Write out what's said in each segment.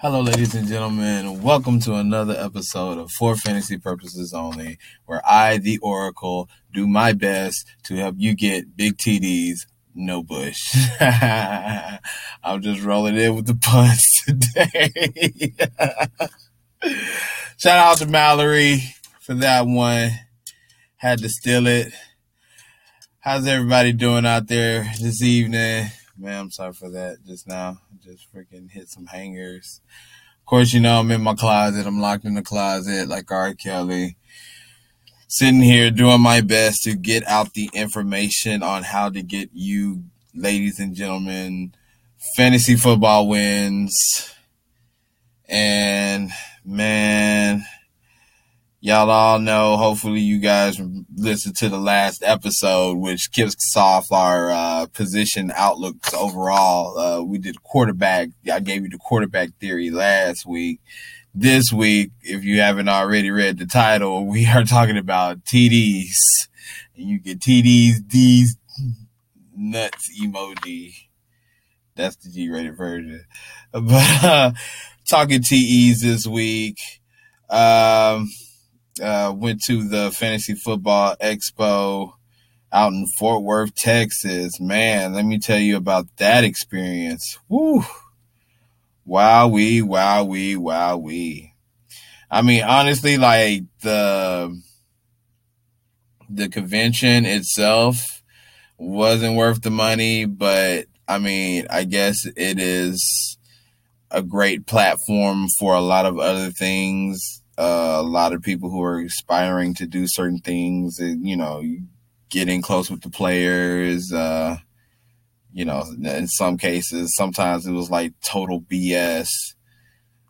Hello, ladies and gentlemen. Welcome to another episode of For Fantasy Purposes Only, where I, the Oracle, do my best to help you get big TDs, no bush. I'm just rolling in with the puns today. Shout out to Mallory for that one. Had to steal it. How's everybody doing out there this evening? Man, I'm sorry for that just now. Just freaking hit some hangers. Of course, you know, I'm in my closet. I'm locked in the closet like R. Kelly. Sitting here doing my best to get out the information on how to get you, ladies and gentlemen, fantasy football wins. And man, y'all all know. Hopefully, you guys listened to the last episode, which kicks off our uh, position outlooks overall. Uh, we did quarterback. I gave you the quarterback theory last week. This week, if you haven't already read the title, we are talking about TDs. And you get TDs, D's, nuts emoji. That's the G-rated version. But uh, talking TEs this week. Um, uh, went to the Fantasy Football Expo out in Fort Worth, Texas. Man, let me tell you about that experience. Woo! Wow, we, wow, we, wow, we. I mean, honestly, like the the convention itself wasn't worth the money, but I mean, I guess it is a great platform for a lot of other things uh, a lot of people who are aspiring to do certain things and you know getting close with the players uh, you know in some cases sometimes it was like total bs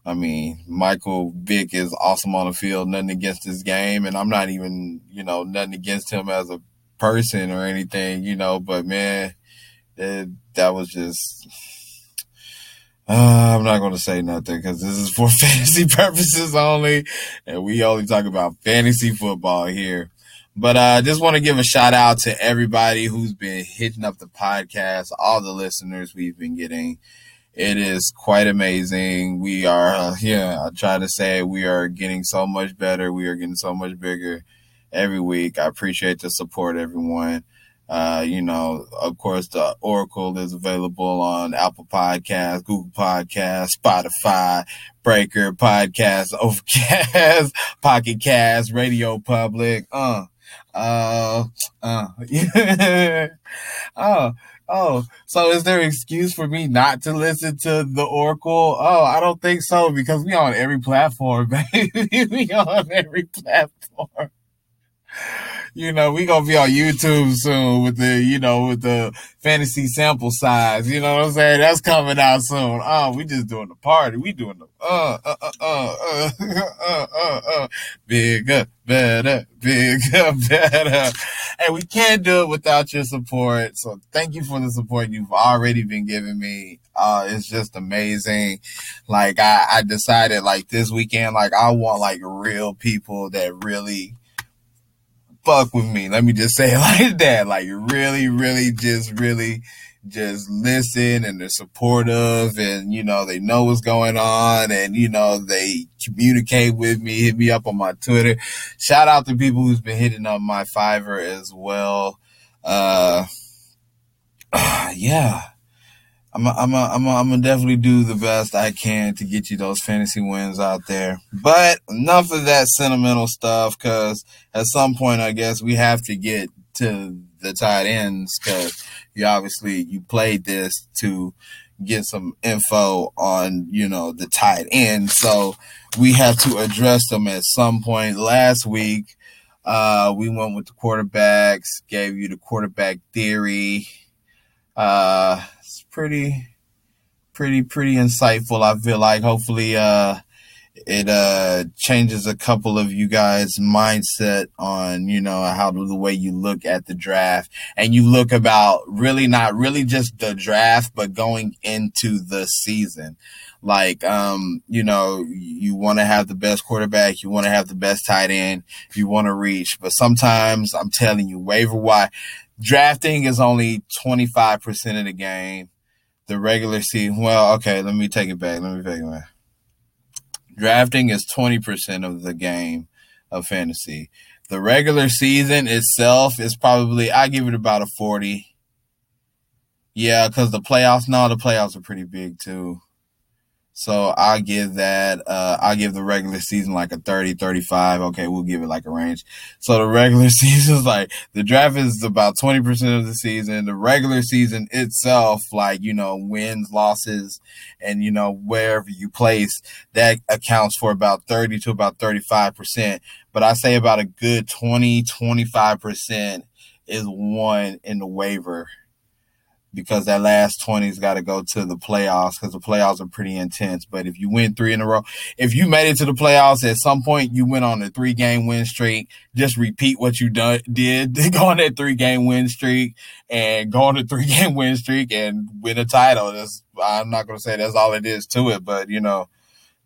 i mean michael vick is awesome on the field nothing against his game and i'm not even you know nothing against him as a person or anything you know but man it, that was just uh, I'm not going to say nothing because this is for fantasy purposes only, and we only talk about fantasy football here. But I uh, just want to give a shout out to everybody who's been hitting up the podcast, all the listeners we've been getting. It is quite amazing. We are, uh, yeah, I try to say we are getting so much better. We are getting so much bigger every week. I appreciate the support, everyone. Uh, you know, of course, the Oracle is available on Apple Podcasts, Google Podcasts, Spotify, Breaker Podcast, Overcast, Pocket Cast, Radio Public. Uh, uh, uh, oh, oh. So is there an excuse for me not to listen to the Oracle? Oh, I don't think so because we on every platform, baby. we on every platform you know, we gonna be on YouTube soon with the, you know, with the fantasy sample size. You know what I'm saying? That's coming out soon. Oh, we just doing the party. We doing the uh uh uh uh uh uh uh, uh. bigger, better, bigger, better. And we can't do it without your support. So thank you for the support you've already been giving me. Uh, it's just amazing. Like I, I decided like this weekend, like I want like real people that really fuck with me. Let me just say it like that. Like really, really just really just listen and they're supportive and you know they know what's going on and you know they communicate with me hit me up on my twitter shout out to people who's been hitting up my fiverr as well uh yeah I'm a, I'm a, I'm a, I'm gonna definitely do the best I can to get you those fantasy wins out there. But enough of that sentimental stuff, because at some point, I guess we have to get to the tight ends, because you obviously you played this to get some info on you know the tight end, so we have to address them at some point. Last week, uh, we went with the quarterbacks, gave you the quarterback theory. Uh, pretty, pretty, pretty insightful. I feel like. Hopefully, uh, it uh changes a couple of you guys mindset on you know how the way you look at the draft. And you look about really not really just the draft but going into the season. Like um you know you want to have the best quarterback you want to have the best tight end you want to reach. But sometimes i'm telling you waiver wire drafting is only 25% of the game the regular season. Well, okay, let me take it back. Let me take it back. Drafting is 20% of the game of fantasy. The regular season itself is probably, I give it about a 40. Yeah, because the playoffs, no, the playoffs are pretty big too. So I give that, uh, I give the regular season like a 30, 35. Okay, we'll give it like a range. So the regular season is like, the draft is about 20% of the season. The regular season itself, like, you know, wins, losses, and, you know, wherever you place, that accounts for about 30 to about 35%. But I say about a good 20, 25% is one in the waiver because that last 20's got to go to the playoffs because the playoffs are pretty intense. But if you win three in a row, if you made it to the playoffs at some point, you went on a three game win streak. Just repeat what you done, did, go on that three game win streak and go on a three game win streak and win a title. That's, I'm not going to say that's all it is to it, but you know,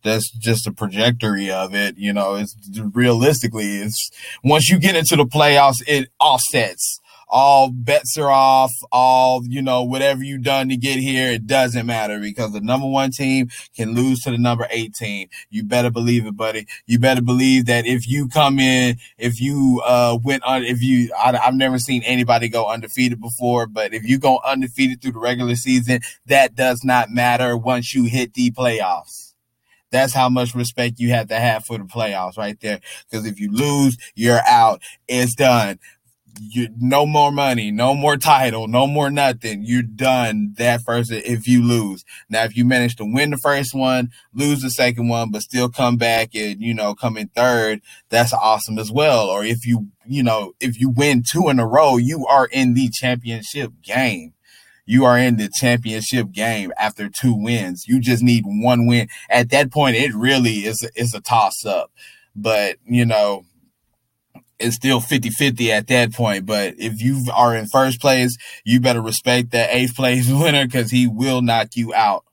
that's just a trajectory of it. You know, it's realistically, it's once you get into the playoffs, it offsets all bets are off, all, you know, whatever you done to get here, it doesn't matter because the number one team can lose to the number eight team. You better believe it, buddy. You better believe that if you come in, if you, uh, went on, if you, I, I've never seen anybody go undefeated before, but if you go undefeated through the regular season, that does not matter once you hit the playoffs. That's how much respect you have to have for the playoffs right there. Because if you lose, you're out. It's done you no more money, no more title, no more nothing. You're done that first if you lose. Now, if you manage to win the first one, lose the second one, but still come back and you know come in third, that's awesome as well. Or if you you know if you win two in a row, you are in the championship game. You are in the championship game after two wins. You just need one win. At that point, it really is is a toss up. But you know, it's still 50 50 at that point. But if you are in first place, you better respect that eighth place winner because he will knock you out.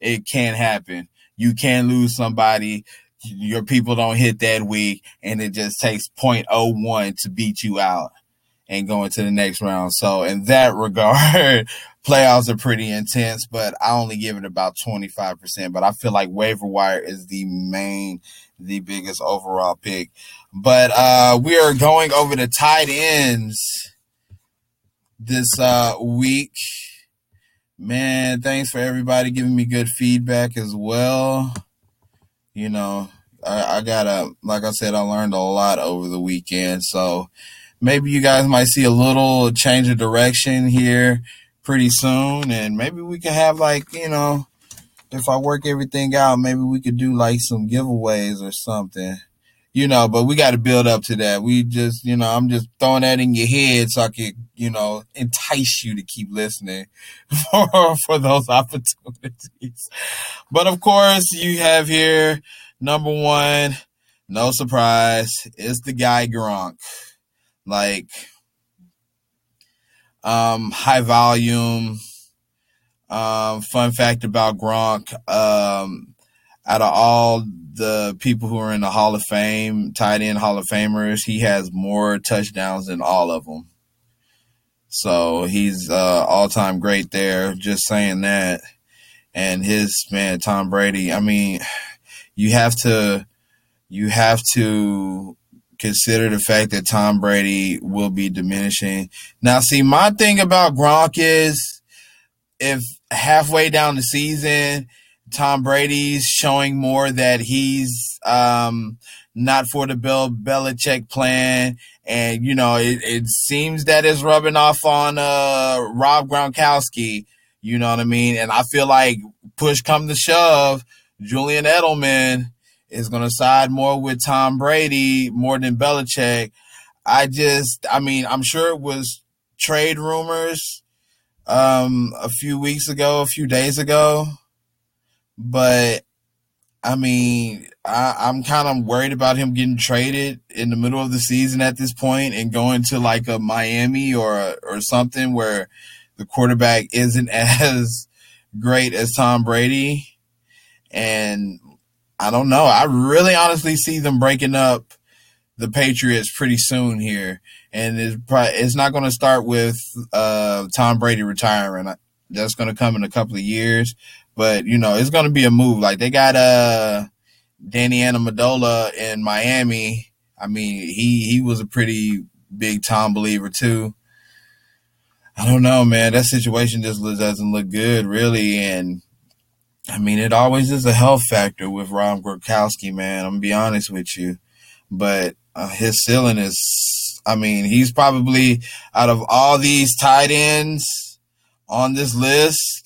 It can happen. You can lose somebody. Your people don't hit that week, and it just takes 0.01 to beat you out and go into the next round. So, in that regard, playoffs are pretty intense, but I only give it about 25%. But I feel like waiver wire is the main, the biggest overall pick. But uh, we are going over the tight ends this uh, week. Man, thanks for everybody giving me good feedback as well. You know, I, I got a, like I said, I learned a lot over the weekend. So maybe you guys might see a little change of direction here pretty soon. And maybe we can have like, you know, if I work everything out, maybe we could do like some giveaways or something you know, but we got to build up to that. We just, you know, I'm just throwing that in your head so I could, you know, entice you to keep listening for, for those opportunities. But of course, you have here number one, no surprise, it's the guy Gronk. Like, um, high volume. Um, fun fact about Gronk, um, out of all the people who are in the Hall of Fame, tight end Hall of Famers, he has more touchdowns than all of them. So he's uh, all time great there. Just saying that. And his man, Tom Brady. I mean, you have to, you have to consider the fact that Tom Brady will be diminishing. Now, see, my thing about Gronk is if halfway down the season Tom Brady's showing more that he's um, not for the Bill Belichick plan. And, you know, it, it seems that it's rubbing off on uh, Rob Gronkowski. You know what I mean? And I feel like push come to shove, Julian Edelman is going to side more with Tom Brady more than Belichick. I just, I mean, I'm sure it was trade rumors um, a few weeks ago, a few days ago but I mean, I, am kind of worried about him getting traded in the middle of the season at this point and going to like a Miami or or something where the quarterback isn't as great as Tom Brady. And I don't know. I really honestly see them breaking up the Patriots pretty soon here, and it's probably, it's not going to start with uh, Tom Brady retiring. That's going to come in a couple of years. But you know, it's gonna be a move. Like they got uh Danny Amendola in Miami. I mean, he he was a pretty big Tom believer too. I don't know, man. That situation just doesn't look good, really. And I mean, it always is a health factor with Rob Gronkowski, man. I'm gonna be honest with you, but uh, his ceiling is. I mean, he's probably out of all these tight ends on this list,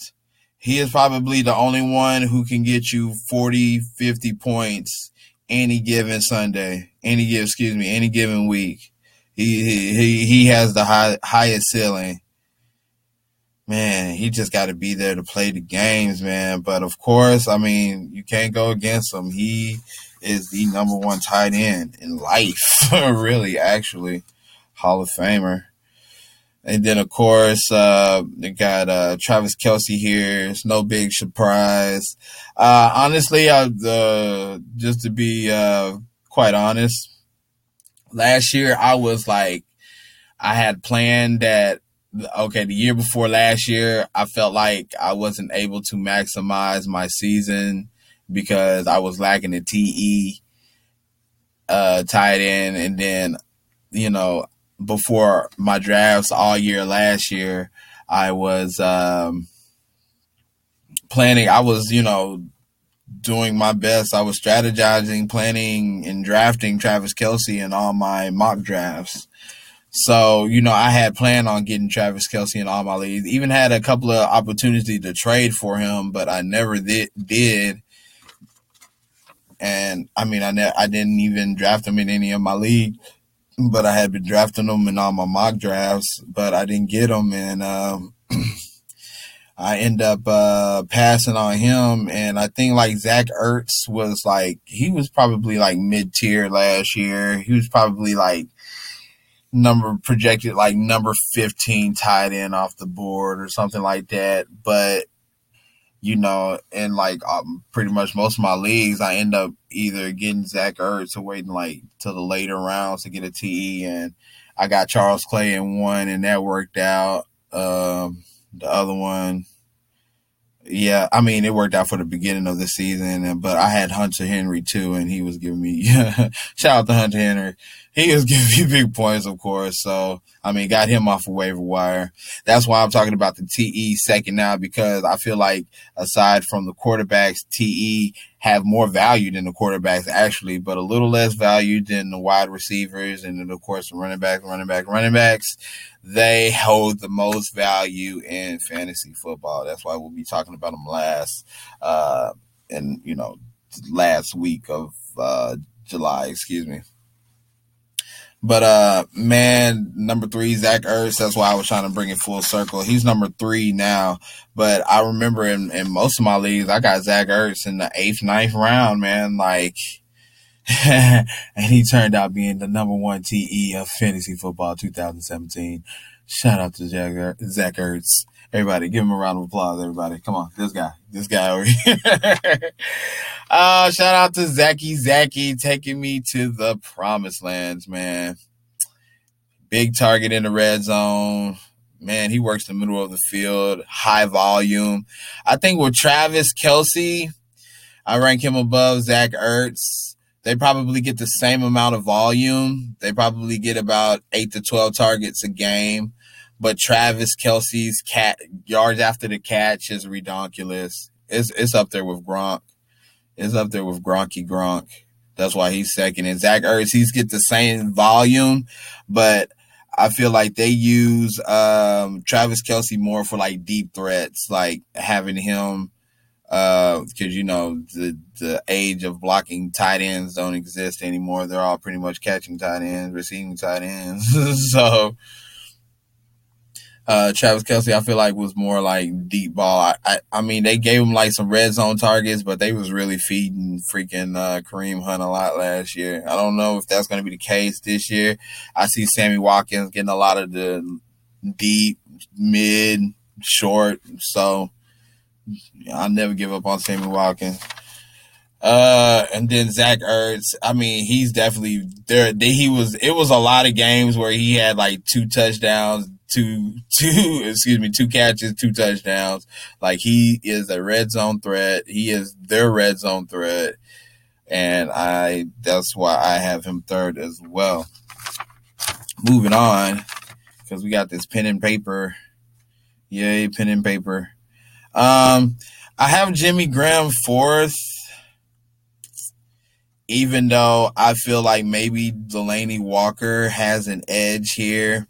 he is probably the only one who can get you 40, 50 points any given Sunday, any give, excuse me, any given week. He he he has the high, highest ceiling man, he just got to be there to play the games, man. But of course, I mean, you can't go against him. He is the number one tight end in life, really, actually, Hall of Famer. And then, of course, uh, they got uh, Travis Kelce here. It's no big surprise. Uh, honestly, I, uh, just to be uh, quite honest, last year I was like, I had planned that okay, the year before last year, I felt like I wasn't able to maximize my season because I was lacking the TE uh, tight end. And then, you know, before my drafts all year last year, I was um, planning, I was, you know, doing my best. I was strategizing, planning, and drafting Travis Kelce in all my mock drafts. So, you know, I had planned on getting Travis Kelce in all my leagues. Even had a couple of opportunities to trade for him, but I never did. did. And I mean, I ne- I didn't even draft him in any of my league, but I had been drafting him in all my mock drafts, but I didn't get him, and um, I end up uh, passing on him. And I think like Zach Ertz was like he was probably like mid tier last year. He was probably like number projected like number 15 tied in off the board or something like that. But, you know, in like um, pretty much most of my leagues, I end up either getting Zach Ertz or waiting like to the later rounds to get a TE. And I got Charles Clay in one, and that worked out. Um, the other one, yeah, I mean, it worked out for the beginning of the season, but I had Hunter Henry too, and he was giving me shout out to Hunter Henry he is giving me big points, of course. So, I mean, got him off a of waiver wire. That's why I'm talking about the TE second now because I feel like aside from the quarterbacks, TE have more value than the quarterbacks actually, but a little less value than the wide receivers and then of course the running back, running back, running backs. They hold the most value in fantasy football. That's why we'll be talking about them last, uh, and you know, last week of uh, July. Excuse me. But uh man, number three, Zach Ertz, that's why I was trying to bring it full circle. He's number three now. But I remember in, in most of my leagues, I got Zach Ertz in the eighth, ninth round, man. Like and he turned out being the number one TE of fantasy football 2017. Shout out to Zach, Zach Ertz. Everybody, give him a round of applause, everybody. Come on, this guy, this guy over here. uh, shout out to Zachy Zachy taking me to the promised lands, man. Big target in the red zone. Man, he works in the middle of the field, high volume. I think with Travis Kelce, I rank him above Zach Ertz. They probably get the same amount of volume. They probably get about eight to 12 targets a game. But Travis Kelce's cat yards after the catch is ridiculous. It's it's up there with Gronk. It's up there with Gronky Gronk. That's why he's second. And Zach Ertz, he's get the same volume, but I feel like they use um, Travis Kelce more for like deep threats, like having him because uh, you know the the age of blocking tight ends don't exist anymore. They're all pretty much catching tight ends, receiving tight ends. so uh, Travis Kelce, I feel like was more like deep ball. I, I, I, mean, they gave him like some red zone targets, but they was really feeding freaking uh, Kareem Hunt a lot last year. I don't know if that's going to be the case this year. I see Sammy Watkins getting a lot of the deep, mid, short. So I'll never give up on Sammy Watkins. Uh, and then Zach Ertz. I mean, he's definitely there. He was. It was a lot of games where he had like two touchdowns two two excuse me two catches two touchdowns like he is a red zone threat he is their red zone threat and I that's why I have him third as well. Moving on, because we got this pen and paper. Yay, pen and paper. Um, I have Jimmy Graham fourth, even though I feel like maybe Delanie Walker has an edge here.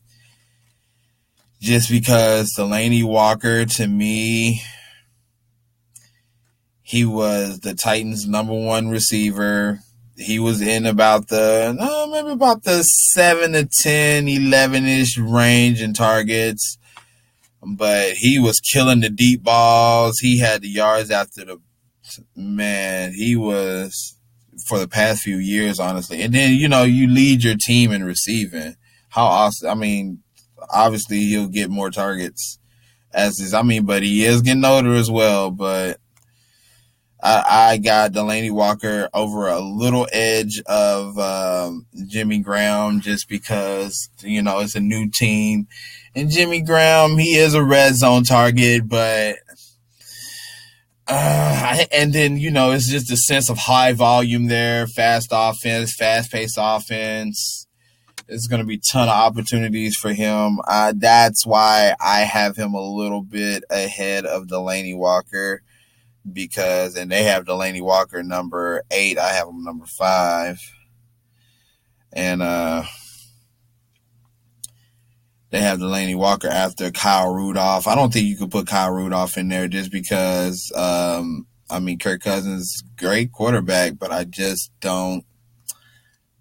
Just because Delanie Walker, to me, he was the Titans' number one receiver. He was in about the, maybe about the 7 to 10, 11 ish range in targets. But he was killing the deep balls. He had the yards after the, man, he was for the past few years, honestly. And then, you know, you lead your team in receiving. How awesome. I mean, obviously he'll get more targets as is. I mean, but he is getting older as well. But I, I got Delanie Walker over a little edge of um, Jimmy Graham just because you know it's a new team, and Jimmy Graham he is a red zone target, but uh, and then you know it's just a sense of high volume there, fast offense, fast paced offense. There's going to be ton of opportunities for him. Uh, that's why I have him a little bit ahead of Delanie Walker because and they have Delanie Walker number eight. I have him number five. And uh they have Delanie Walker after Kyle Rudolph. I don't think you could put Kyle Rudolph in there just because um I mean Kirk Cousins great quarterback, but I just don't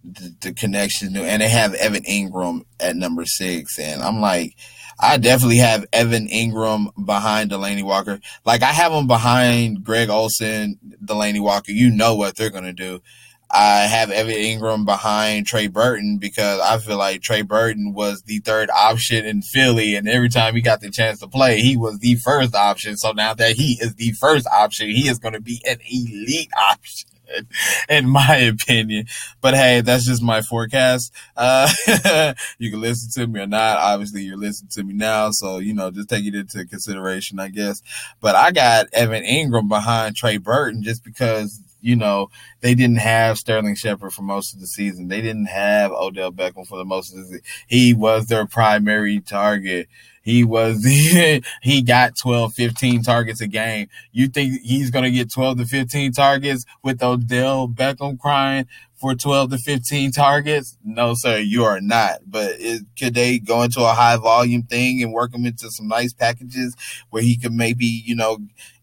the, the connections and they have Evan Engram at number six and I'm like I definitely have Evan Engram behind Delanie Walker. Like I have him behind Greg Olsen, Delanie Walker. You know what they're gonna do. I have Evan Engram behind Trey Burton because I feel like Trey Burton was the third option in Philly, and every time he got the chance to play, he was the first option. So now that he is the first option, he is going to be an elite option. in my opinion. But hey, that's just my forecast. Uh, you can listen to me or not. Obviously, you're listening to me now, so you know, just take it into consideration, I guess. But I got Evan Engram behind Trey Burton just because you know, they didn't have Sterling Shepard for most of the season. They didn't have Odell Beckham for the most of the season. He was their primary target. He was he got 12, 15 targets a game. You think he's gonna get 12 to 15 targets with Odell Beckham crying for 12 to 15 targets? No, sir, you are not. But it, could they go into a high volume thing and work him into some nice packages where he could maybe, you know,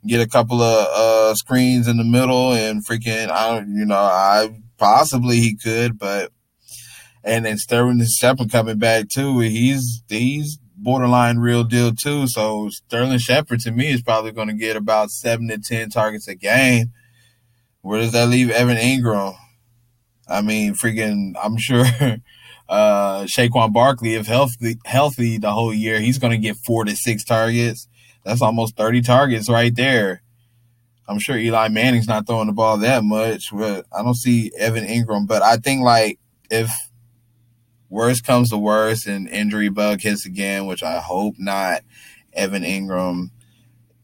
get a couple of uh, screens in the middle and freaking, I don't, you know, I possibly he could, but and then Sterling Shepard coming back too. He's he's borderline real deal too. So Sterling Shepard to me is probably going to get about seven to ten targets a game. Where does that leave Evan Engram? I mean, freaking, I'm sure uh Saquon Barkley, if healthy healthy the whole year, he's going to get four to six targets. That's almost 30 targets right there. I'm sure Eli Manning's not throwing the ball that much, but I don't see Evan Engram. But I think like if worst comes to worst and injury bug hits again, which I hope not, Evan Engram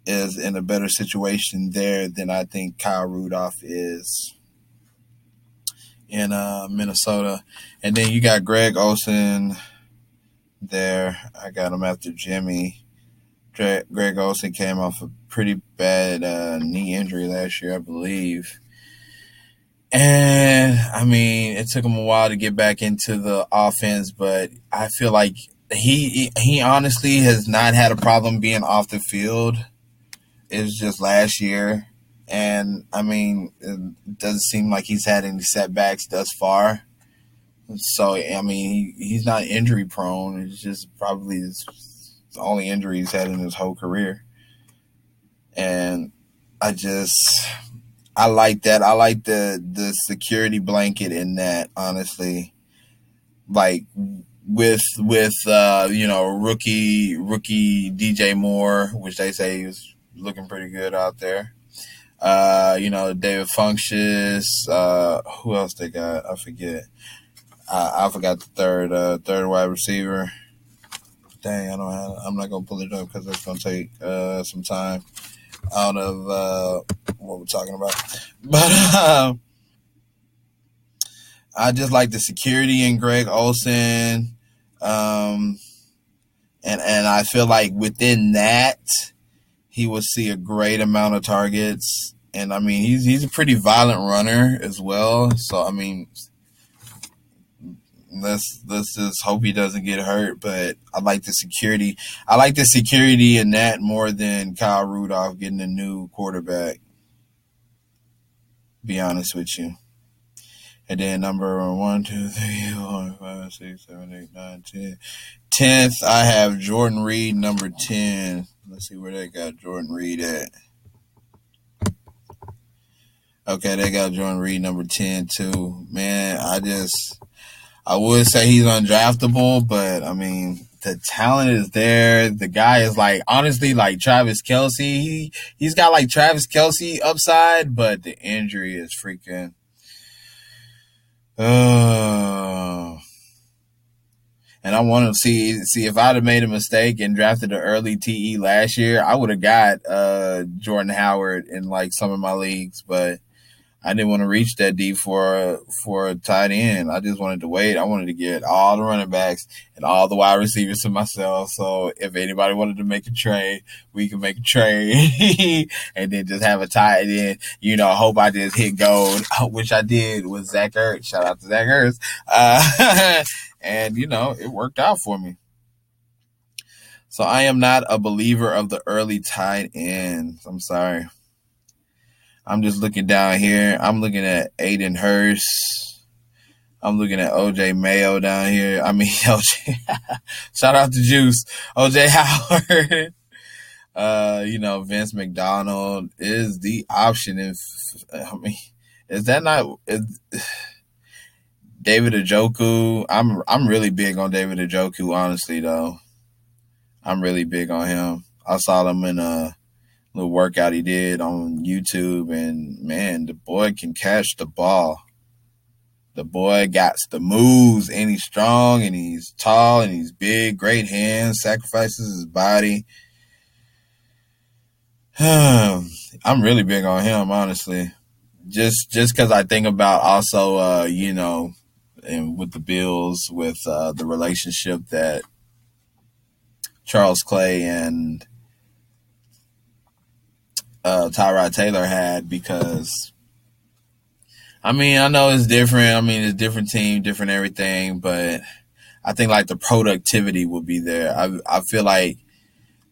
is in a better situation there than I think Kyle Rudolph is in uh, Minnesota. And then you got Greg Olsen there. I got him after Jimmy. Greg Olsen came off a pretty bad uh, knee injury last year, I believe. And I mean, it took him a while to get back into the offense, but I feel like he he honestly has not had a problem being off the field. It was just last year, and I mean, it doesn't seem like he's had any setbacks thus far. So I mean, he, he's not injury prone. It's just probably his, the only injury he's had in his whole career, and I just I like that. I like the the security blanket in that. Honestly, like with with uh, you know rookie rookie DJ Moore, which they say is looking pretty good out there. Uh, you know David Funchess. Uh, who else they got? I forget. I, I forgot the third uh, third wide receiver. Dang, I don't. Have, I'm not gonna pull it up because it's gonna take uh, some time out of uh, what we're talking about. But uh, I just like the security in Greg Olsen. Um, and and I feel like within that, he will see a great amount of targets. And I mean, he's he's a pretty violent runner as well. So I mean, let's let's just hope he doesn't get hurt. But I like the security. I like the security in that more than Kyle Rudolph getting a new quarterback. Be honest with you. And then number one, two, three, four, five, six, seven, eight, nine, ten. Tenth, I have Jordan Reed, number ten. Let's see where they got Jordan Reed at. Okay, they got Jordan Reed, number ten too. Man, I just I would say he's undraftable, but I mean the talent is there. The guy is like honestly like Travis Kelce. He he's got like Travis Kelce upside, but the injury is freaking uh, and I want to see see if I'd have made a mistake and drafted an early TE last year, I would have got uh, Jordan Howard in like some of my leagues, but I didn't want to reach that deep for for a tight end. I just wanted to wait. I wanted to get all the running backs and all the wide receivers to myself. So if anybody wanted to make a trade, we can make a trade and then just have a tight end. You know, hope I just hit gold, which I did with Zach Ertz. Shout out to Zach Ertz. Uh, and you know, it worked out for me. So I am not a believer of the early tight ends. I'm sorry. I'm just looking down here. I'm looking at Aiden Hurst. I'm looking at OJ Mayo down here. I mean, OJ. shout out to Juice. OJ Howard. uh, you know, Vince McDonald is the option. If I mean, is that not is, David Njoku? I'm I'm really big on David Njoku, honestly though. I'm really big on him. I saw him in a little workout he did on YouTube, and man, the boy can catch the ball. The boy got the moves, and he's strong, and he's tall, and he's big, great hands, sacrifices his body. I'm really big on him, honestly. Just just because I think about also, uh, you know, and with the Bills, with uh, the relationship that Charles Clay and uh, Tyrod Taylor had because I mean I know it's different. I mean it's different team, different everything, but I think like the productivity will be there. I I feel like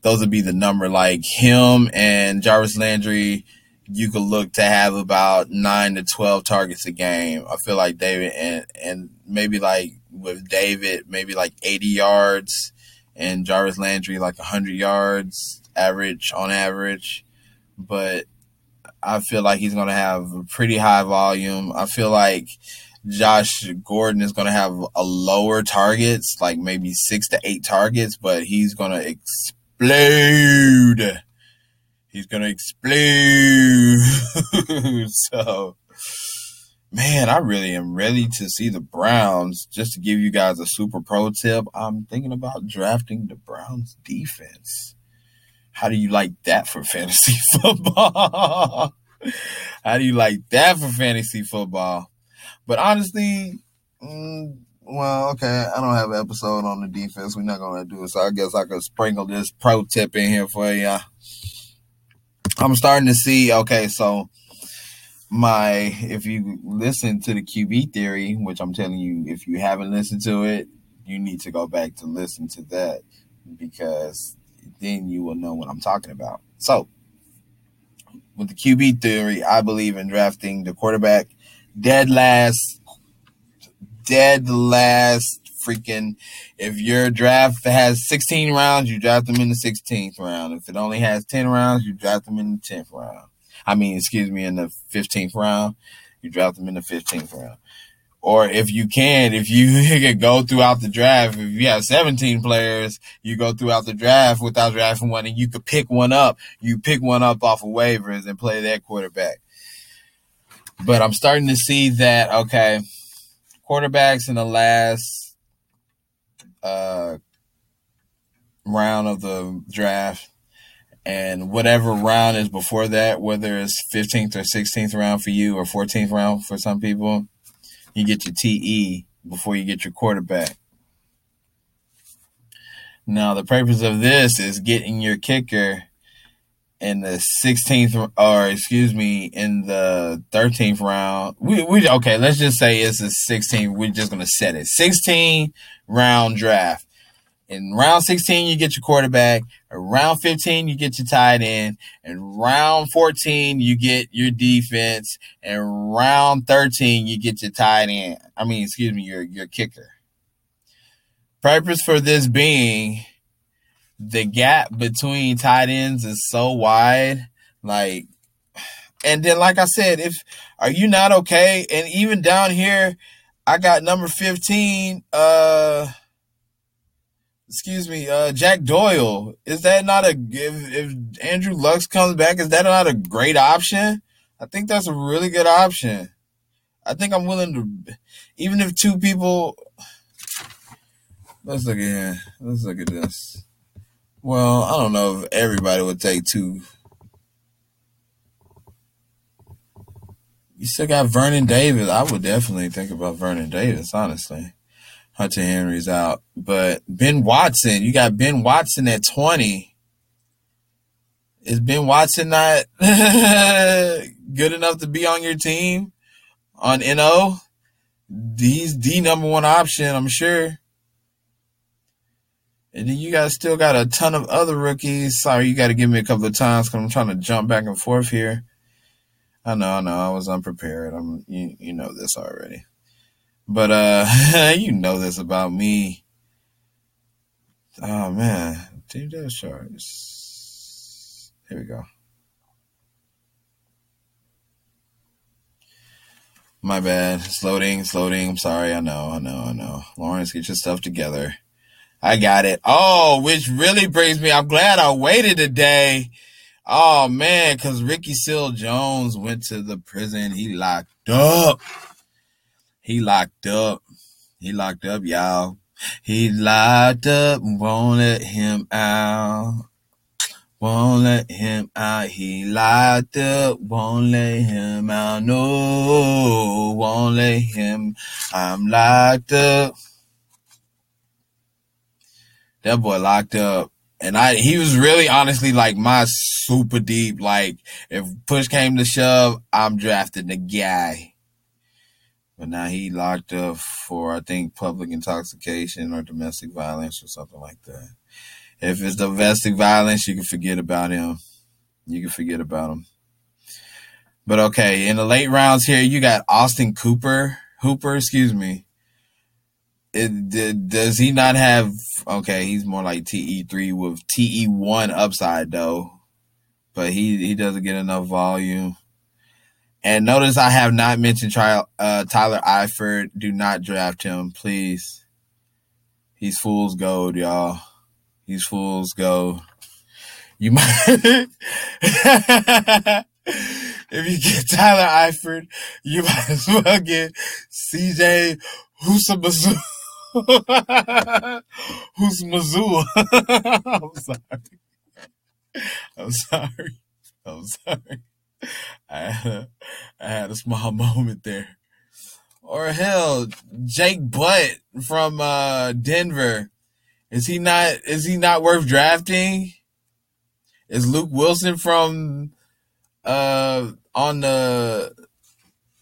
those would be the number. Like him and Jarvis Landry, you could look to have about nine to twelve targets a game. I feel like David and and maybe like with David, maybe like eighty yards, and Jarvis Landry like hundred yards average on average but I feel like he's going to have a pretty high volume. I feel like Josh Gordon is going to have a lower targets, like maybe six to eight targets, but he's going to explode. He's going to explode. so, man, I really am ready to see the Browns. Just to give you guys a super pro tip, I'm thinking about drafting the Browns defense. How do you like that for fantasy football? How do you like that for fantasy football? But honestly, mm, well, okay, I don't have an episode on the defense. We're not gonna do it, so I guess I could sprinkle this pro tip in here for you. I'm starting to see. Okay, so my if you listen to the QB theory, which I'm telling you, if you haven't listened to it, you need to go back to listen to that because then you will know what I'm talking about. So, with the QB theory, I believe in drafting the quarterback dead last, dead last freaking. If your draft has 16 rounds, you draft them in the 16th round. If it only has 10 rounds, you draft them in the 10th round. I mean, excuse me, in the 15th round, you draft them in the 15th round or if you can, if you can go throughout the draft, if you have 17 players, you go throughout the draft without drafting one and you could pick one up. You pick one up off of waivers and play that quarterback. But I'm starting to see that, okay, quarterbacks in the last uh, round of the draft and whatever round is before that, whether it's 15th or 16th round for you or 14th round for some people – you get your TE before you get your quarterback. Now, the purpose of this is getting your kicker in the 16th, or excuse me, in the 13th round. We, we okay, let's just say it's the 16th. We're just going to set it 16 round draft. In round 16, you get your quarterback. Around 15, you get your tight end. And round 14, you get your defense. And round 13, you get your tight end. I mean, excuse me, your, your kicker. Purpose for this being the gap between tight ends is so wide. Like, and then, like I said, if are you not okay? And even down here, I got number 15, uh, excuse me, uh, Jack Doyle. Is that not a if, if Andrew Lux comes back? Is that not a great option? I think that's a really good option. I think I'm willing to, even if two people. Let's look at here. Let's look at this. Well, I don't know if everybody would take two. You still got Vernon Davis. I would definitely think about Vernon Davis, honestly. Hunter Henry's out. But Ben Watson, you got Ben Watson at 20. Is Ben Watson not good enough to be on your team on NO? He's the number one option, I'm sure. And then you guys still got a ton of other rookies. Sorry, you got to give me a couple of times because I'm trying to jump back and forth here. I know, I know, I was unprepared. I'm, you, you know this already. But uh you know this about me. Oh man. Team Death Sharks. Here we go. My bad. It's loading, it's loading. I'm sorry. I know, I know, I know. Lawrence, get your stuff together. I got it. Oh, which really brings me. I'm glad I waited a day. Oh man, because Ricky Seals Jones went to the prison. He locked up. He locked up. He locked up, y'all. He locked up. Won't let him out. Won't let him out. He locked up. Won't let him out. No, won't let him. I'm locked up. That boy locked up. And I, he was really honestly like my super deep. Like, if push came to shove, I'm drafting the guy. But now he locked up for I think public intoxication or domestic violence or something like that. If it's domestic violence, you can forget about him. You can forget about him. But okay, in the late rounds here, you got Austin Cooper, Hooper, excuse me. It, did, does he not have? Okay, he's more like TE three with TE one upside though, but he he doesn't get enough volume. And notice I have not mentioned trial, uh, Tyler Eifert. Do not draft him, please. He's fool's gold, y'all. He's fool's gold. You might, if you get Tyler Eifert, you might as well get CJ Husamazu. Husamazu. I'm sorry. I'm sorry. I'm sorry. I had, a, I had a small moment there. Or hell, Jake Butt from uh, Denver. Is he not is he not worth drafting? Is Luke Wilson from uh on the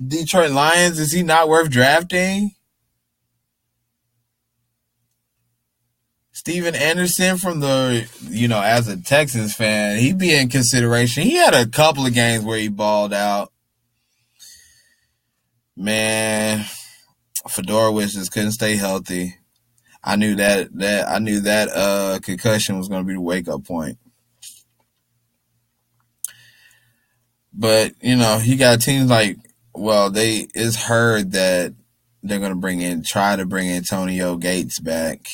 Detroit Lions, is he not worth drafting? Stephen Anderson from the, you know, as a Texans fan, he'd be in consideration. He had a couple of games where he balled out. Man, Fiedorowicz just couldn't stay healthy. I knew that that I knew that uh concussion was to be the wake up point. But you know, he got teams like well, they it's heard that they're to bring in try to bring Antonio Gates back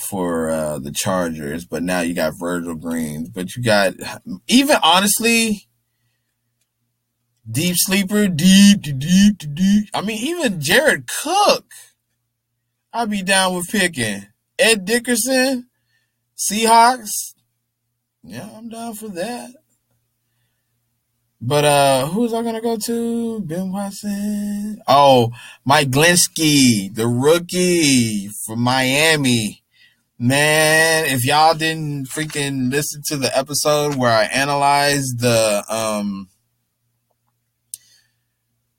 for uh, the Chargers, but now you got Virgil Greens. But you got even honestly, deep sleeper, deep, deep, deep. I mean, even Jared Cook, I'd be down with picking. Ed Dickerson, Seahawks. Yeah, I'm down for that. But uh who's I gonna go to? Ben Watson. Oh, Mike Glinski, the rookie from Miami. Man, if y'all didn't freaking listen to the episode where I analyzed the um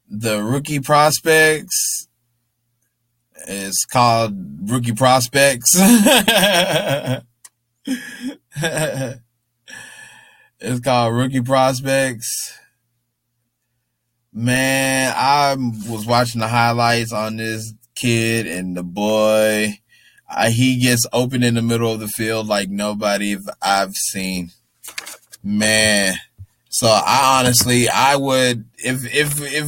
the rookie prospects, it's called Rookie Prospects. It's called Rookie Prospects. Man, I was watching the highlights on this kid and the boy. He gets open in the middle of the field like nobody I've seen. Man. So I honestly, I would if if if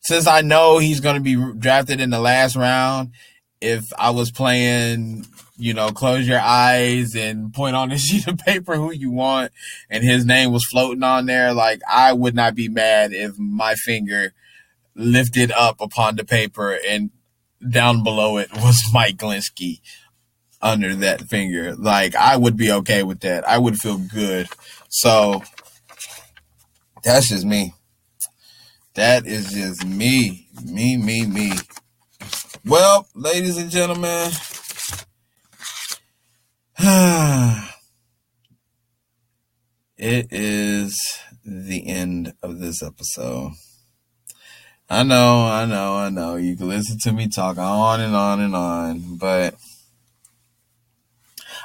since I know he's going to be drafted in the last round, if I was playing you know, close your eyes and point on a sheet of paper who you want, and his name was floating on there, like I would not be mad if my finger lifted up upon the paper and down below it was Mike Glinski under that finger. Like I would be okay with that. I would feel good. So that's just me. That is just me. Me, me, me. Well, ladies and gentlemen, it is the end of this episode. I know, I know, I know. You can listen to me talk on and on and on, but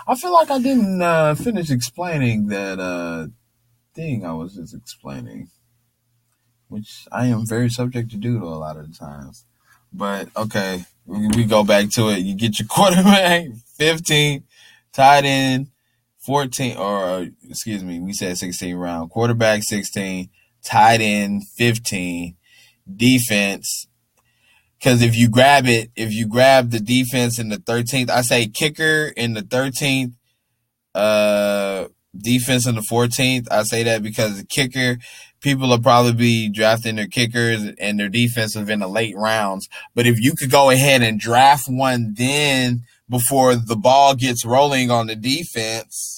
I feel like I didn't uh, finish explaining that uh, thing I was just explaining, which I am very subject to do to a lot of the times. But okay, we, we go back to it. You get your quarterback, 15 tight end 14 or excuse me, we said 16 round. Quarterback 16, tight end 15, defense because if you grab it, if you grab the defense in the 13th, I say kicker in the 13th, uh, defense in the 14th. I say that because the kicker, people will probably be drafting their kickers and their defensive in the late rounds. But if you could go ahead and draft one then before the ball gets rolling on the defense.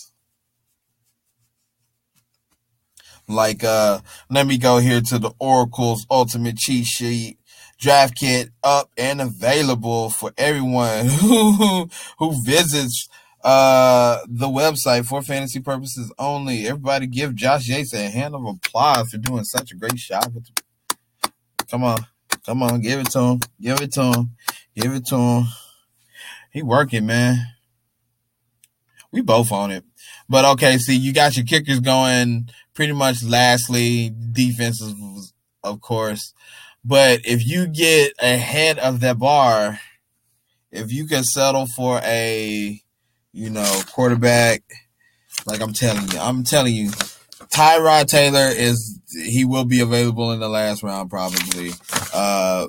Like, uh, let me go here to the Oracle's Ultimate Cheat Sheet draft kit up and available for everyone who who visits uh the website for fantasy purposes only. Everybody give Josh Yates a hand of applause for doing such a great job. Come on. Come on, give it to him. Give it to him. Give it to him. He working, man. We both on it. But okay, see, you got your kickers going pretty much lastly, defenses, of course. But if you get ahead of that bar, if you can settle for a, you know, quarterback, like I'm telling you, I'm telling you, Tyrod Taylor is he will be available in the last round probably. Uh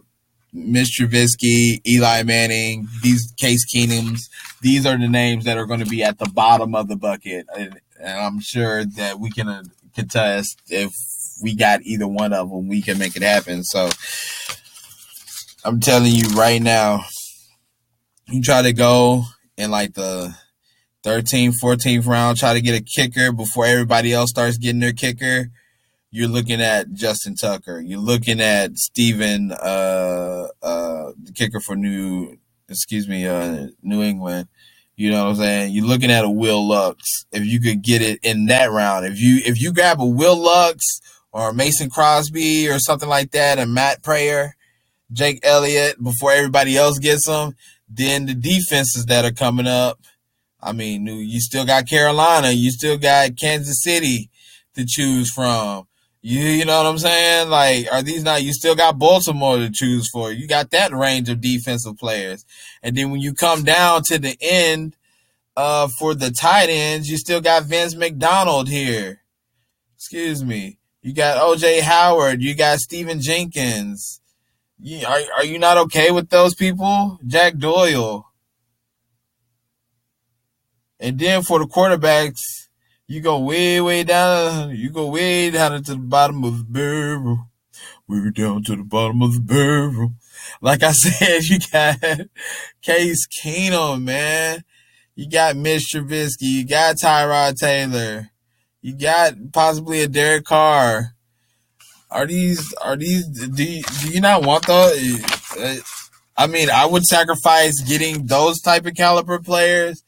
Mitch Trubisky, Eli Manning, these Case Keenums, these are the names that are going to be at the bottom of the bucket, and, and I'm sure that we can uh, contest if we got either one of them, we can make it happen. So I'm telling you right now, you try to go in like the 13th, 14th round, try to get a kicker before everybody else starts getting their kicker you're looking at Justin Tucker. You're looking at Stephen, uh, uh, the kicker for New, excuse me, uh, New England. You know what I'm saying? You're looking at a Wil Lutz. If you could get it in that round, if you if you grab a Wil Lutz or Mason Crosby or something like that, and Matt Prater, Jake Elliott before everybody else gets them, then the defenses that are coming up. I mean, you still got Carolina, you still got Kansas City to choose from. You, you know what I'm saying? Like, are these not, you still got Baltimore to choose for. You got that range of defensive players. And then when you come down to the end, uh, for the tight ends, you still got Vance McDonald here. Excuse me. You got OJ Howard. You got Stephen Jenkins. You, are, are you not okay with those people? Jack Doyle. And then for the quarterbacks, you go way, way down. You go way down into the bottom of the barrel. We're down to the bottom of the barrel. Like I said, you got Case Keenum, man. You got Mitch Trubisky. You got Tyrod Taylor. You got possibly a Derek Carr. Are these are these do you, do you not want those? Uh, I mean, I would sacrifice getting those type of caliber players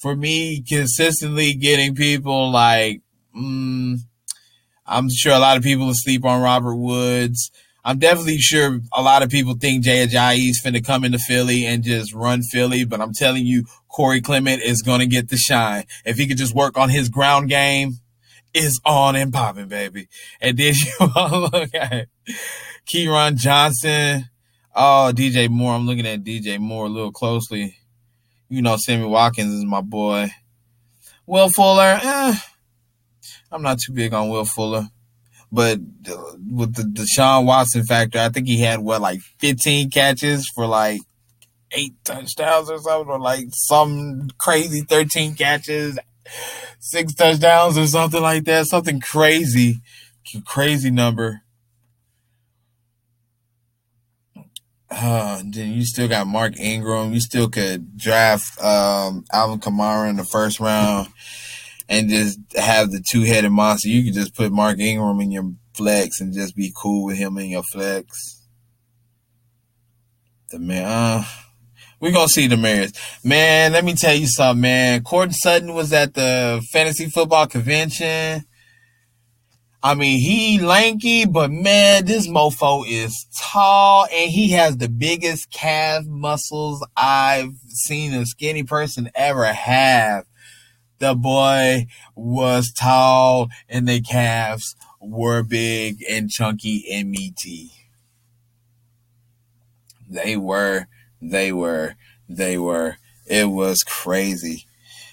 for me consistently getting people like mm, I'm sure a lot of people sleep on Robert Woods. I'm definitely sure a lot of people think Jay Ajayi's finna come into Philly and just run Philly, but I'm telling you, Corey Clement is gonna get the shine. If he could just work on his ground game, is on and popping, baby. And then you look at Kerryon Johnson. Oh, DJ Moore. I'm looking at DJ Moore a little closely. You know, Sammy Watkins is my boy. Will Fuller, eh, I'm not too big on Will Fuller. But with the Deshaun Watson factor, I think he had what like 15 catches for like eight touchdowns or something, or like some crazy 13 catches, six touchdowns or something like that. Something crazy, crazy number. Uh, then you still got Mark Ingram. You still could draft um, Alvin Kamara in the first round and just have the two headed monster. You could just put Mark Ingram in your flex and just be cool with him in your flex. The man, uh, we're gonna see the Mariners. Man, let me tell you something, man. Courtland Sutton was at the fantasy football convention. I mean, he lanky, but man, this mofo is tall and he has the biggest calf muscles I've seen a skinny person ever have. The boy was tall and the calves were big and chunky and meaty. They were, they were, they were. It was crazy.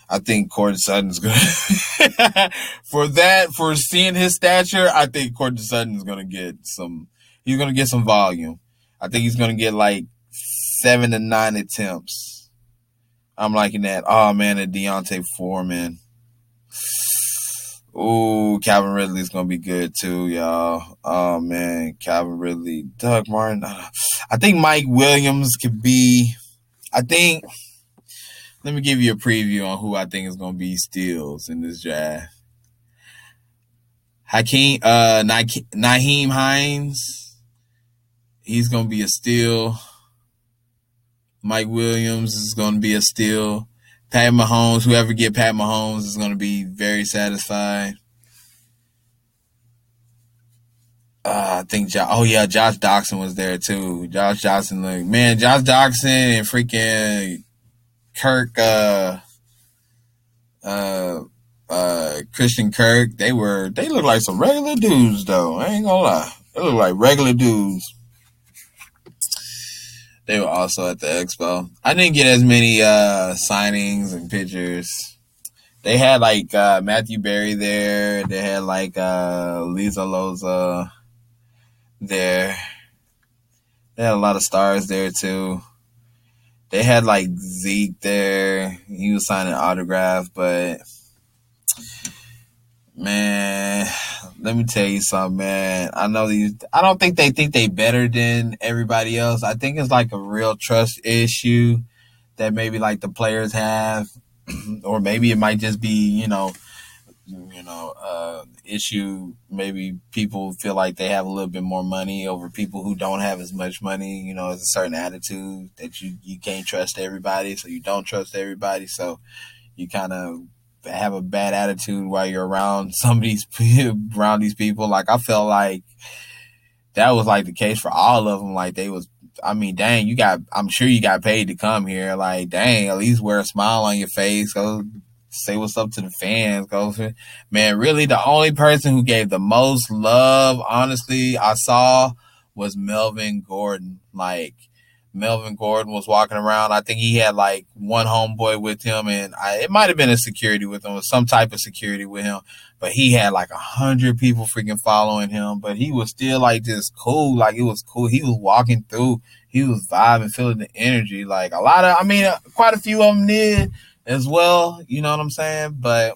I think Courtland Sutton's gonna for that for seeing his stature. I think Courtland Sutton's gonna get some. He's gonna get some volume. I think he's gonna get like seven to nine attempts I'm liking that. Oh man, a D'Onta Foreman. Ooh, Calvin Ridley's gonna be good too, y'all. Oh man, Calvin Ridley, Doug Martin. I think Mike Williams could be. I think. Let me give you a preview on who I think is gonna be steals in this draft. Hakeem, uh, Nyheim Hines. He's gonna be a steal. Mike Williams is going to be a steal. Pat Mahomes, whoever get Pat Mahomes is going to be very satisfied. Uh, I think, jo- oh yeah, Josh Doctson was there too. Josh Johnson, like, man, Josh Doctson and freaking Kirk, uh, uh, uh, Christian Kirk, they were, they look like some regular dudes though. I ain't gonna lie. They look like regular dudes. They were also at the expo. I didn't get as many uh, signings and pictures. They had like uh, Matthew Berry there. They had like uh, Liz Loza there. They had a lot of stars there too. They had like Zeke there. He was signing autographs, but man, let me tell you something, man. I know these. I don't think they think they better than everybody else. I think it's like a real trust issue that maybe like the players have, or maybe it might just be you know, you know, uh, issue. Maybe people feel like they have a little bit more money over people who don't have as much money. You know, it's a certain attitude that you you can't trust everybody, so you don't trust everybody. So you kind of have a bad attitude while you're around some of these around these people. Like I felt like that was like the case for all of them. Like they was, I mean, dang, you got, I'm sure you got paid to come here. Like, dang, at least wear a smile on your face. Go say what's up to the fans. Go, man, really the only person who gave the most love, honestly, I saw was Melvin Gordon. Like, Melvin Gordon was walking around. I think he had like one homeboy with him, and I, it might have been a security with him, or some type of security with him. But he had like a hundred people freaking following him. But he was still like just cool. Like it was cool. He was walking through. He was vibing, feeling the energy. Like a lot of, I mean, uh, quite a few of them did as well. You know what I'm saying? But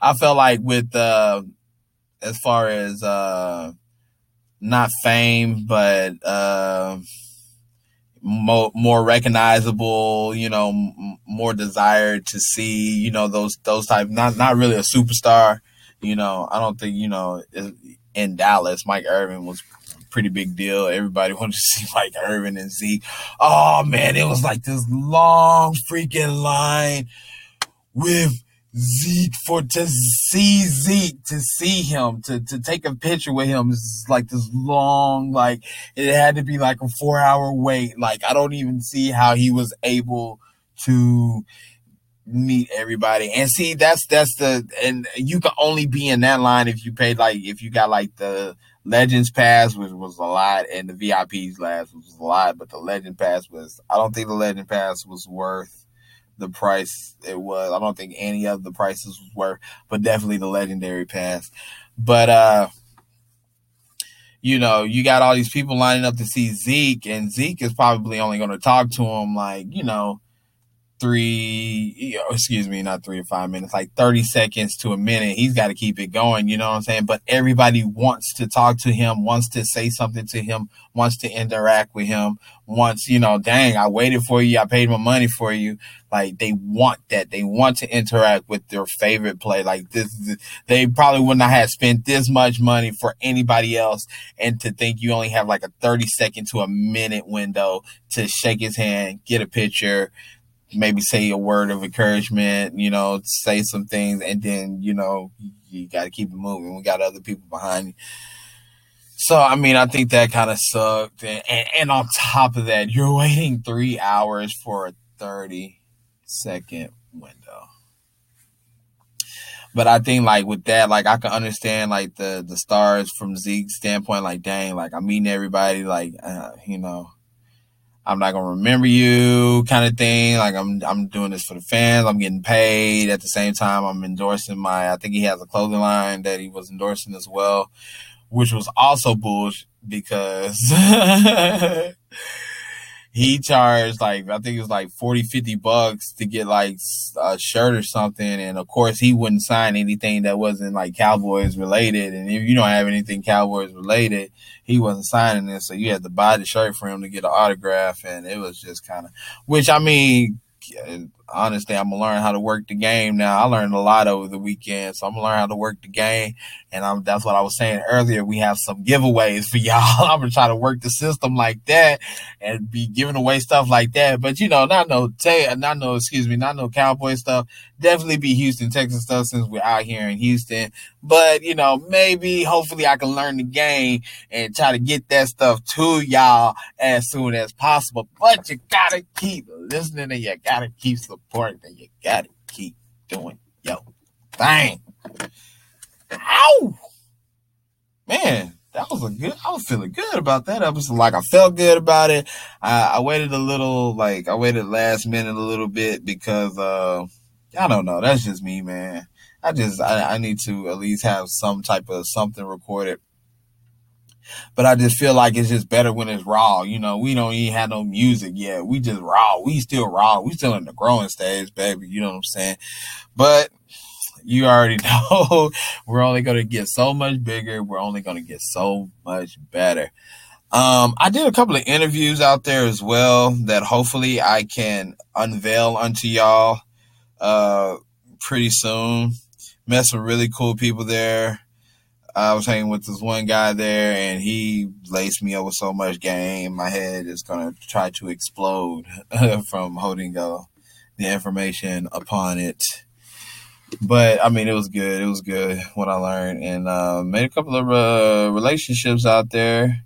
I felt like with uh, as far as uh, not fame, but uh more, more recognizable, you know, m- more desired to see, you know, those those type. Not not really a superstar, you know. I don't think you know in Dallas, Mike Irvin was pretty big deal. Everybody wanted to see Mike Irvin and Zeke. Oh man, it was like this long freaking line with Zeke for to see Zeke, to see him, to, to take a picture with him is like this long, like it had to be like a four hour wait. Like I don't even see how he was able to meet everybody. And see, that's that's the and you can only be in that line if you paid like if you got like the Legends Pass, which was a lot, and the VIPs last was a lot, but the Legend Pass was I don't think the Legend Pass was worth the price it was. I don't think any of the prices was worth, but definitely the legendary pass. But uh you know, you got all these people lining up to see Zeke, and Zeke is probably only going to talk to him like, you know, three, excuse me, not three to five minutes, like 30 seconds to a minute. He's got to keep it going, you know what I'm saying? But everybody wants to talk to him, wants to say something to him, wants to interact with him, wants, you know, dang, I waited for you, I paid my money for you. Like they want that. They want to interact with their favorite play. Like this, they probably would not have spent this much money for anybody else. And to think you only have like a 30 second to a minute window to shake his hand, get a picture, maybe say a word of encouragement, you know, say some things, and then you know you got to keep it moving. We got other people behind you. So I mean, I think that kind of sucked, and, and, and on top of that, you're waiting three hours for a thirty second window. But I think like with that, like I can understand like the the stars from Zeke's standpoint, like dang, like I'm meeting everybody, like uh, you know I'm not gonna remember you kind of thing. Like I'm I'm doing this for the fans. I'm getting paid at the same time. I'm endorsing my I think he has a clothing line that he was endorsing as well, which was also bullshit because he charged like I think it was like 40, 50 bucks to get like a shirt or something. And of course he wouldn't sign anything that wasn't like Cowboys related. And if you don't have anything Cowboys related, he wasn't signing it, so you had to buy the shirt for him to get an autograph, and it was just kind of, which I mean, honestly, I'm gonna learn how to work the game now. I learned a lot over the weekend, so I'm gonna learn how to work the game. And I'm, that's what I was saying earlier. We have some giveaways for y'all. I'm gonna try to work the system like that and be giving away stuff like that. But you know, not no, not no, excuse me, not no cowboy stuff. Definitely be Houston, Texas stuff since we're out here in Houston. But you know, maybe, hopefully, I can learn the game and try to get that stuff to y'all as soon as possible. But you gotta keep listening and you gotta keep supporting and you gotta keep doing yo thing. Ow! Man, that was a good. I was feeling good about that episode. Like I felt good about it. I, I waited a little, like I waited last minute a little bit because uh, I don't know. That's just me, man. I just I, I need to at least have some type of something recorded. But I just feel like it's just better when it's raw. You know, we don't even have no music yet. We just raw. We still raw. We still in the growing stage, baby. You know what I'm saying? But you already know we're only going to get so much bigger. We're only going to get so much better. Um, I did a couple of interviews out there as well that hopefully I can unveil unto y'all uh, pretty soon. Met some really cool people there. I was hanging with this one guy there, and he laced me up with so much game. My head is gonna try to explode from holding uh, the information upon it but I mean, it was good. It was good what I learned, and uh, made a couple of uh, relationships out there.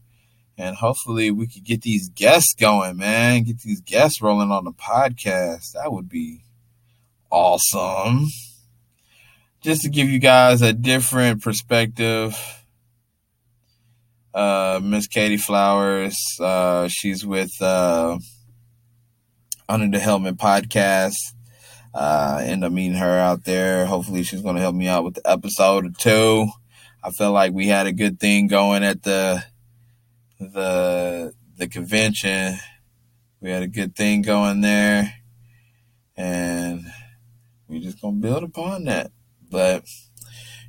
And hopefully, we could get these guests going, man. Get these guests rolling on the podcast. That would be awesome. Just to give you guys a different perspective. Uh, Miss Katie Flowers, uh, she's with uh, Under the Helmet podcast uh, end up meeting her out there. Hopefully, she's going to help me out with the episode or two. I felt like we had a good thing going at the the the convention. We had a good thing going there, and we're just gonna build upon that. But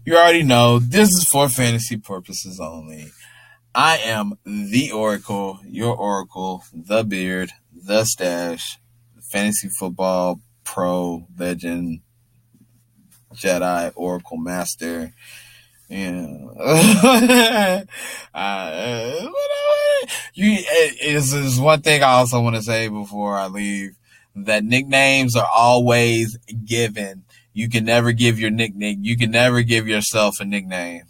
you already know this is for fantasy purposes only. I am the Oracle, your Oracle, the Beard, the Stash, Fantasy Football Pro Legend, Jedi Oracle Master. Yeah. uh, you, is one thing I also want to say before I leave that nicknames are always given. You can never give your nickname. You can never give yourself a nickname.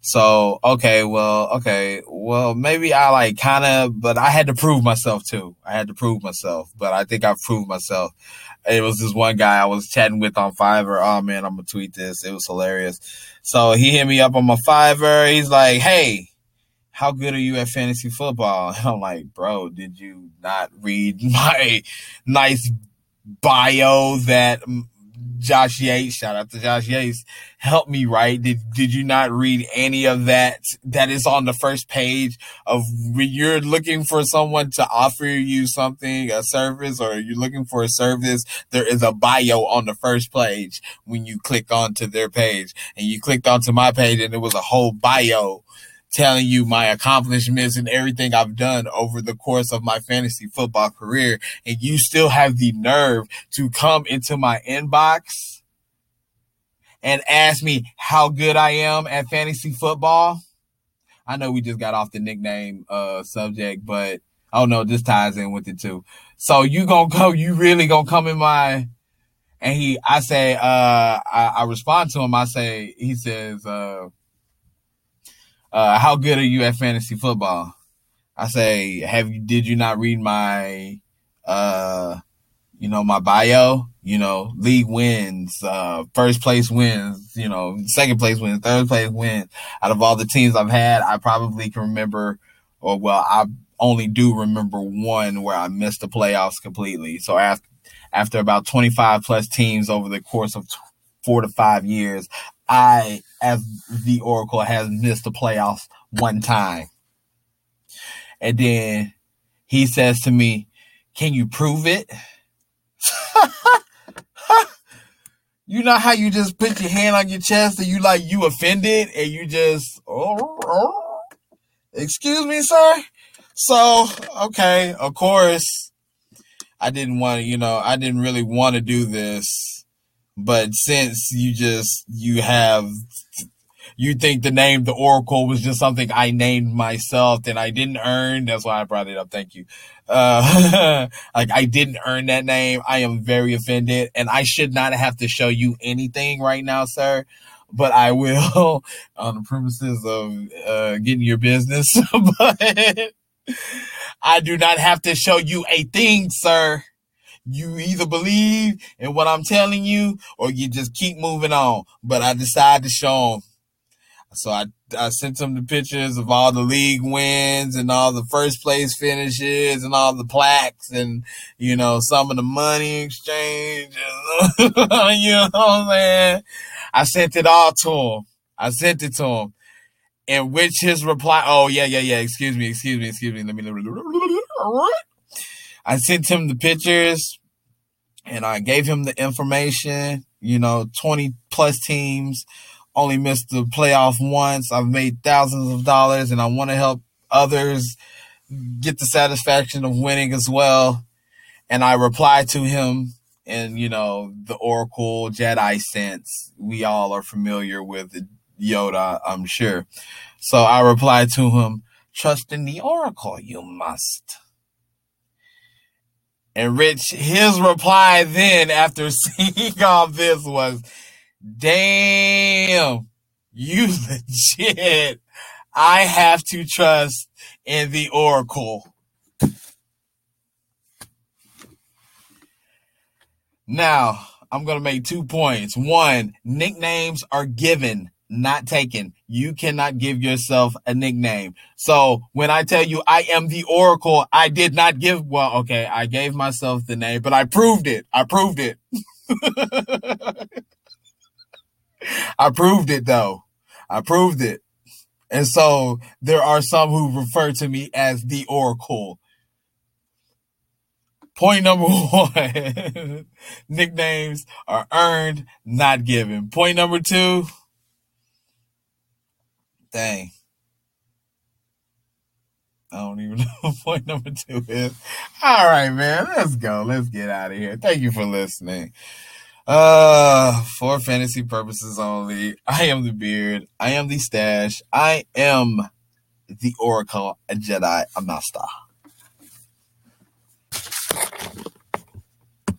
So, okay, well, okay, well, maybe I like kind of, but I had to prove myself too. I had to prove myself, but I think I've proved myself. It was this one guy I was chatting with on Fiverr. Oh man, I'm gonna tweet this. It was hilarious. So he hit me up on my Fiverr. He's like, Hey, how good are you at fantasy football? And I'm like, bro, did you not read my nice bio that Josh Yates, shout out to Josh Yates, help me write. Did did you not read any of that that is on the first page of when you're looking for someone to offer you something, a service, or you're looking for a service, there is a bio on the first page when you click onto their page. And you clicked onto my page and it was a whole bio telling you my accomplishments and everything I've done over the course of my fantasy football career. And you still have the nerve to come into my inbox and ask me how good I am at fantasy football. I know we just got off the nickname uh subject, but oh no, this ties in with it too. So you gonna go, you really gonna come in my and he I say uh I, I respond to him, I say he says uh uh, how good are you at fantasy football? I say, have you, did you not read my, uh, you know, my bio, you know, league wins, uh, first place wins, you know, second place wins, third place wins. Out of all the teams I've had, I probably can remember, or well, I only do remember one where I missed the playoffs completely. So after, after about 25 plus teams over the course of four to five years, I, as the Oracle, has missed the playoffs one time. And then he says to me, Can you prove it? you know how you just put your hand on your chest and you like you offended and you just oh, oh. excuse me, sir. So, okay, of course, I didn't want to, you know, I didn't really want to do this but since you just you have you think the name the Oracle was just something I named myself that I didn't earn. That's why I brought it up. Thank you. Uh, like I didn't earn that name. I am very offended and I should not have to show you anything right now, sir. But I will on the premises of, uh, getting your business. but I do not have to show you a thing, sir you either believe in what I'm telling you or you just keep moving on. But I decided to show him. So I, I sent him the pictures of all the league wins and all the first place finishes and all the plaques and, you know, some of the money exchange. you know what I'm saying? I sent it all to him. I sent it to him. In which his reply, oh yeah, yeah, yeah, excuse me, excuse me, excuse me, let me, I sent him the pictures and I gave him the information. You know, 20 plus teams only missed the playoff once. I've made thousands of dollars and I want to help others get the satisfaction of winning as well. And I replied to him in, you know, the Oracle Jedi sense. We all are familiar with Yoda, I'm sure. So I replied to him, trust in the Oracle, you must. And Rich, his reply then after seeing all this was, damn, you legit. I have to trust in the Oracle. Now, I'm going to make two points. One, nicknames are given not taken. You cannot give yourself a nickname. So when I tell you I am the Oracle, I did not give, well, okay, I gave myself the name, but I proved it. I proved it. I proved it though. I proved it. And so there are some who refer to me as the Oracle. Point number one nicknames are earned, not given. Point number two Dang. I don't even know what point number two is. All right, man. Let's go. Let's get out of here. Thank you for listening. Uh, for fantasy purposes only, I am the beard. I am the stash. I am the Oracle Jedi Master.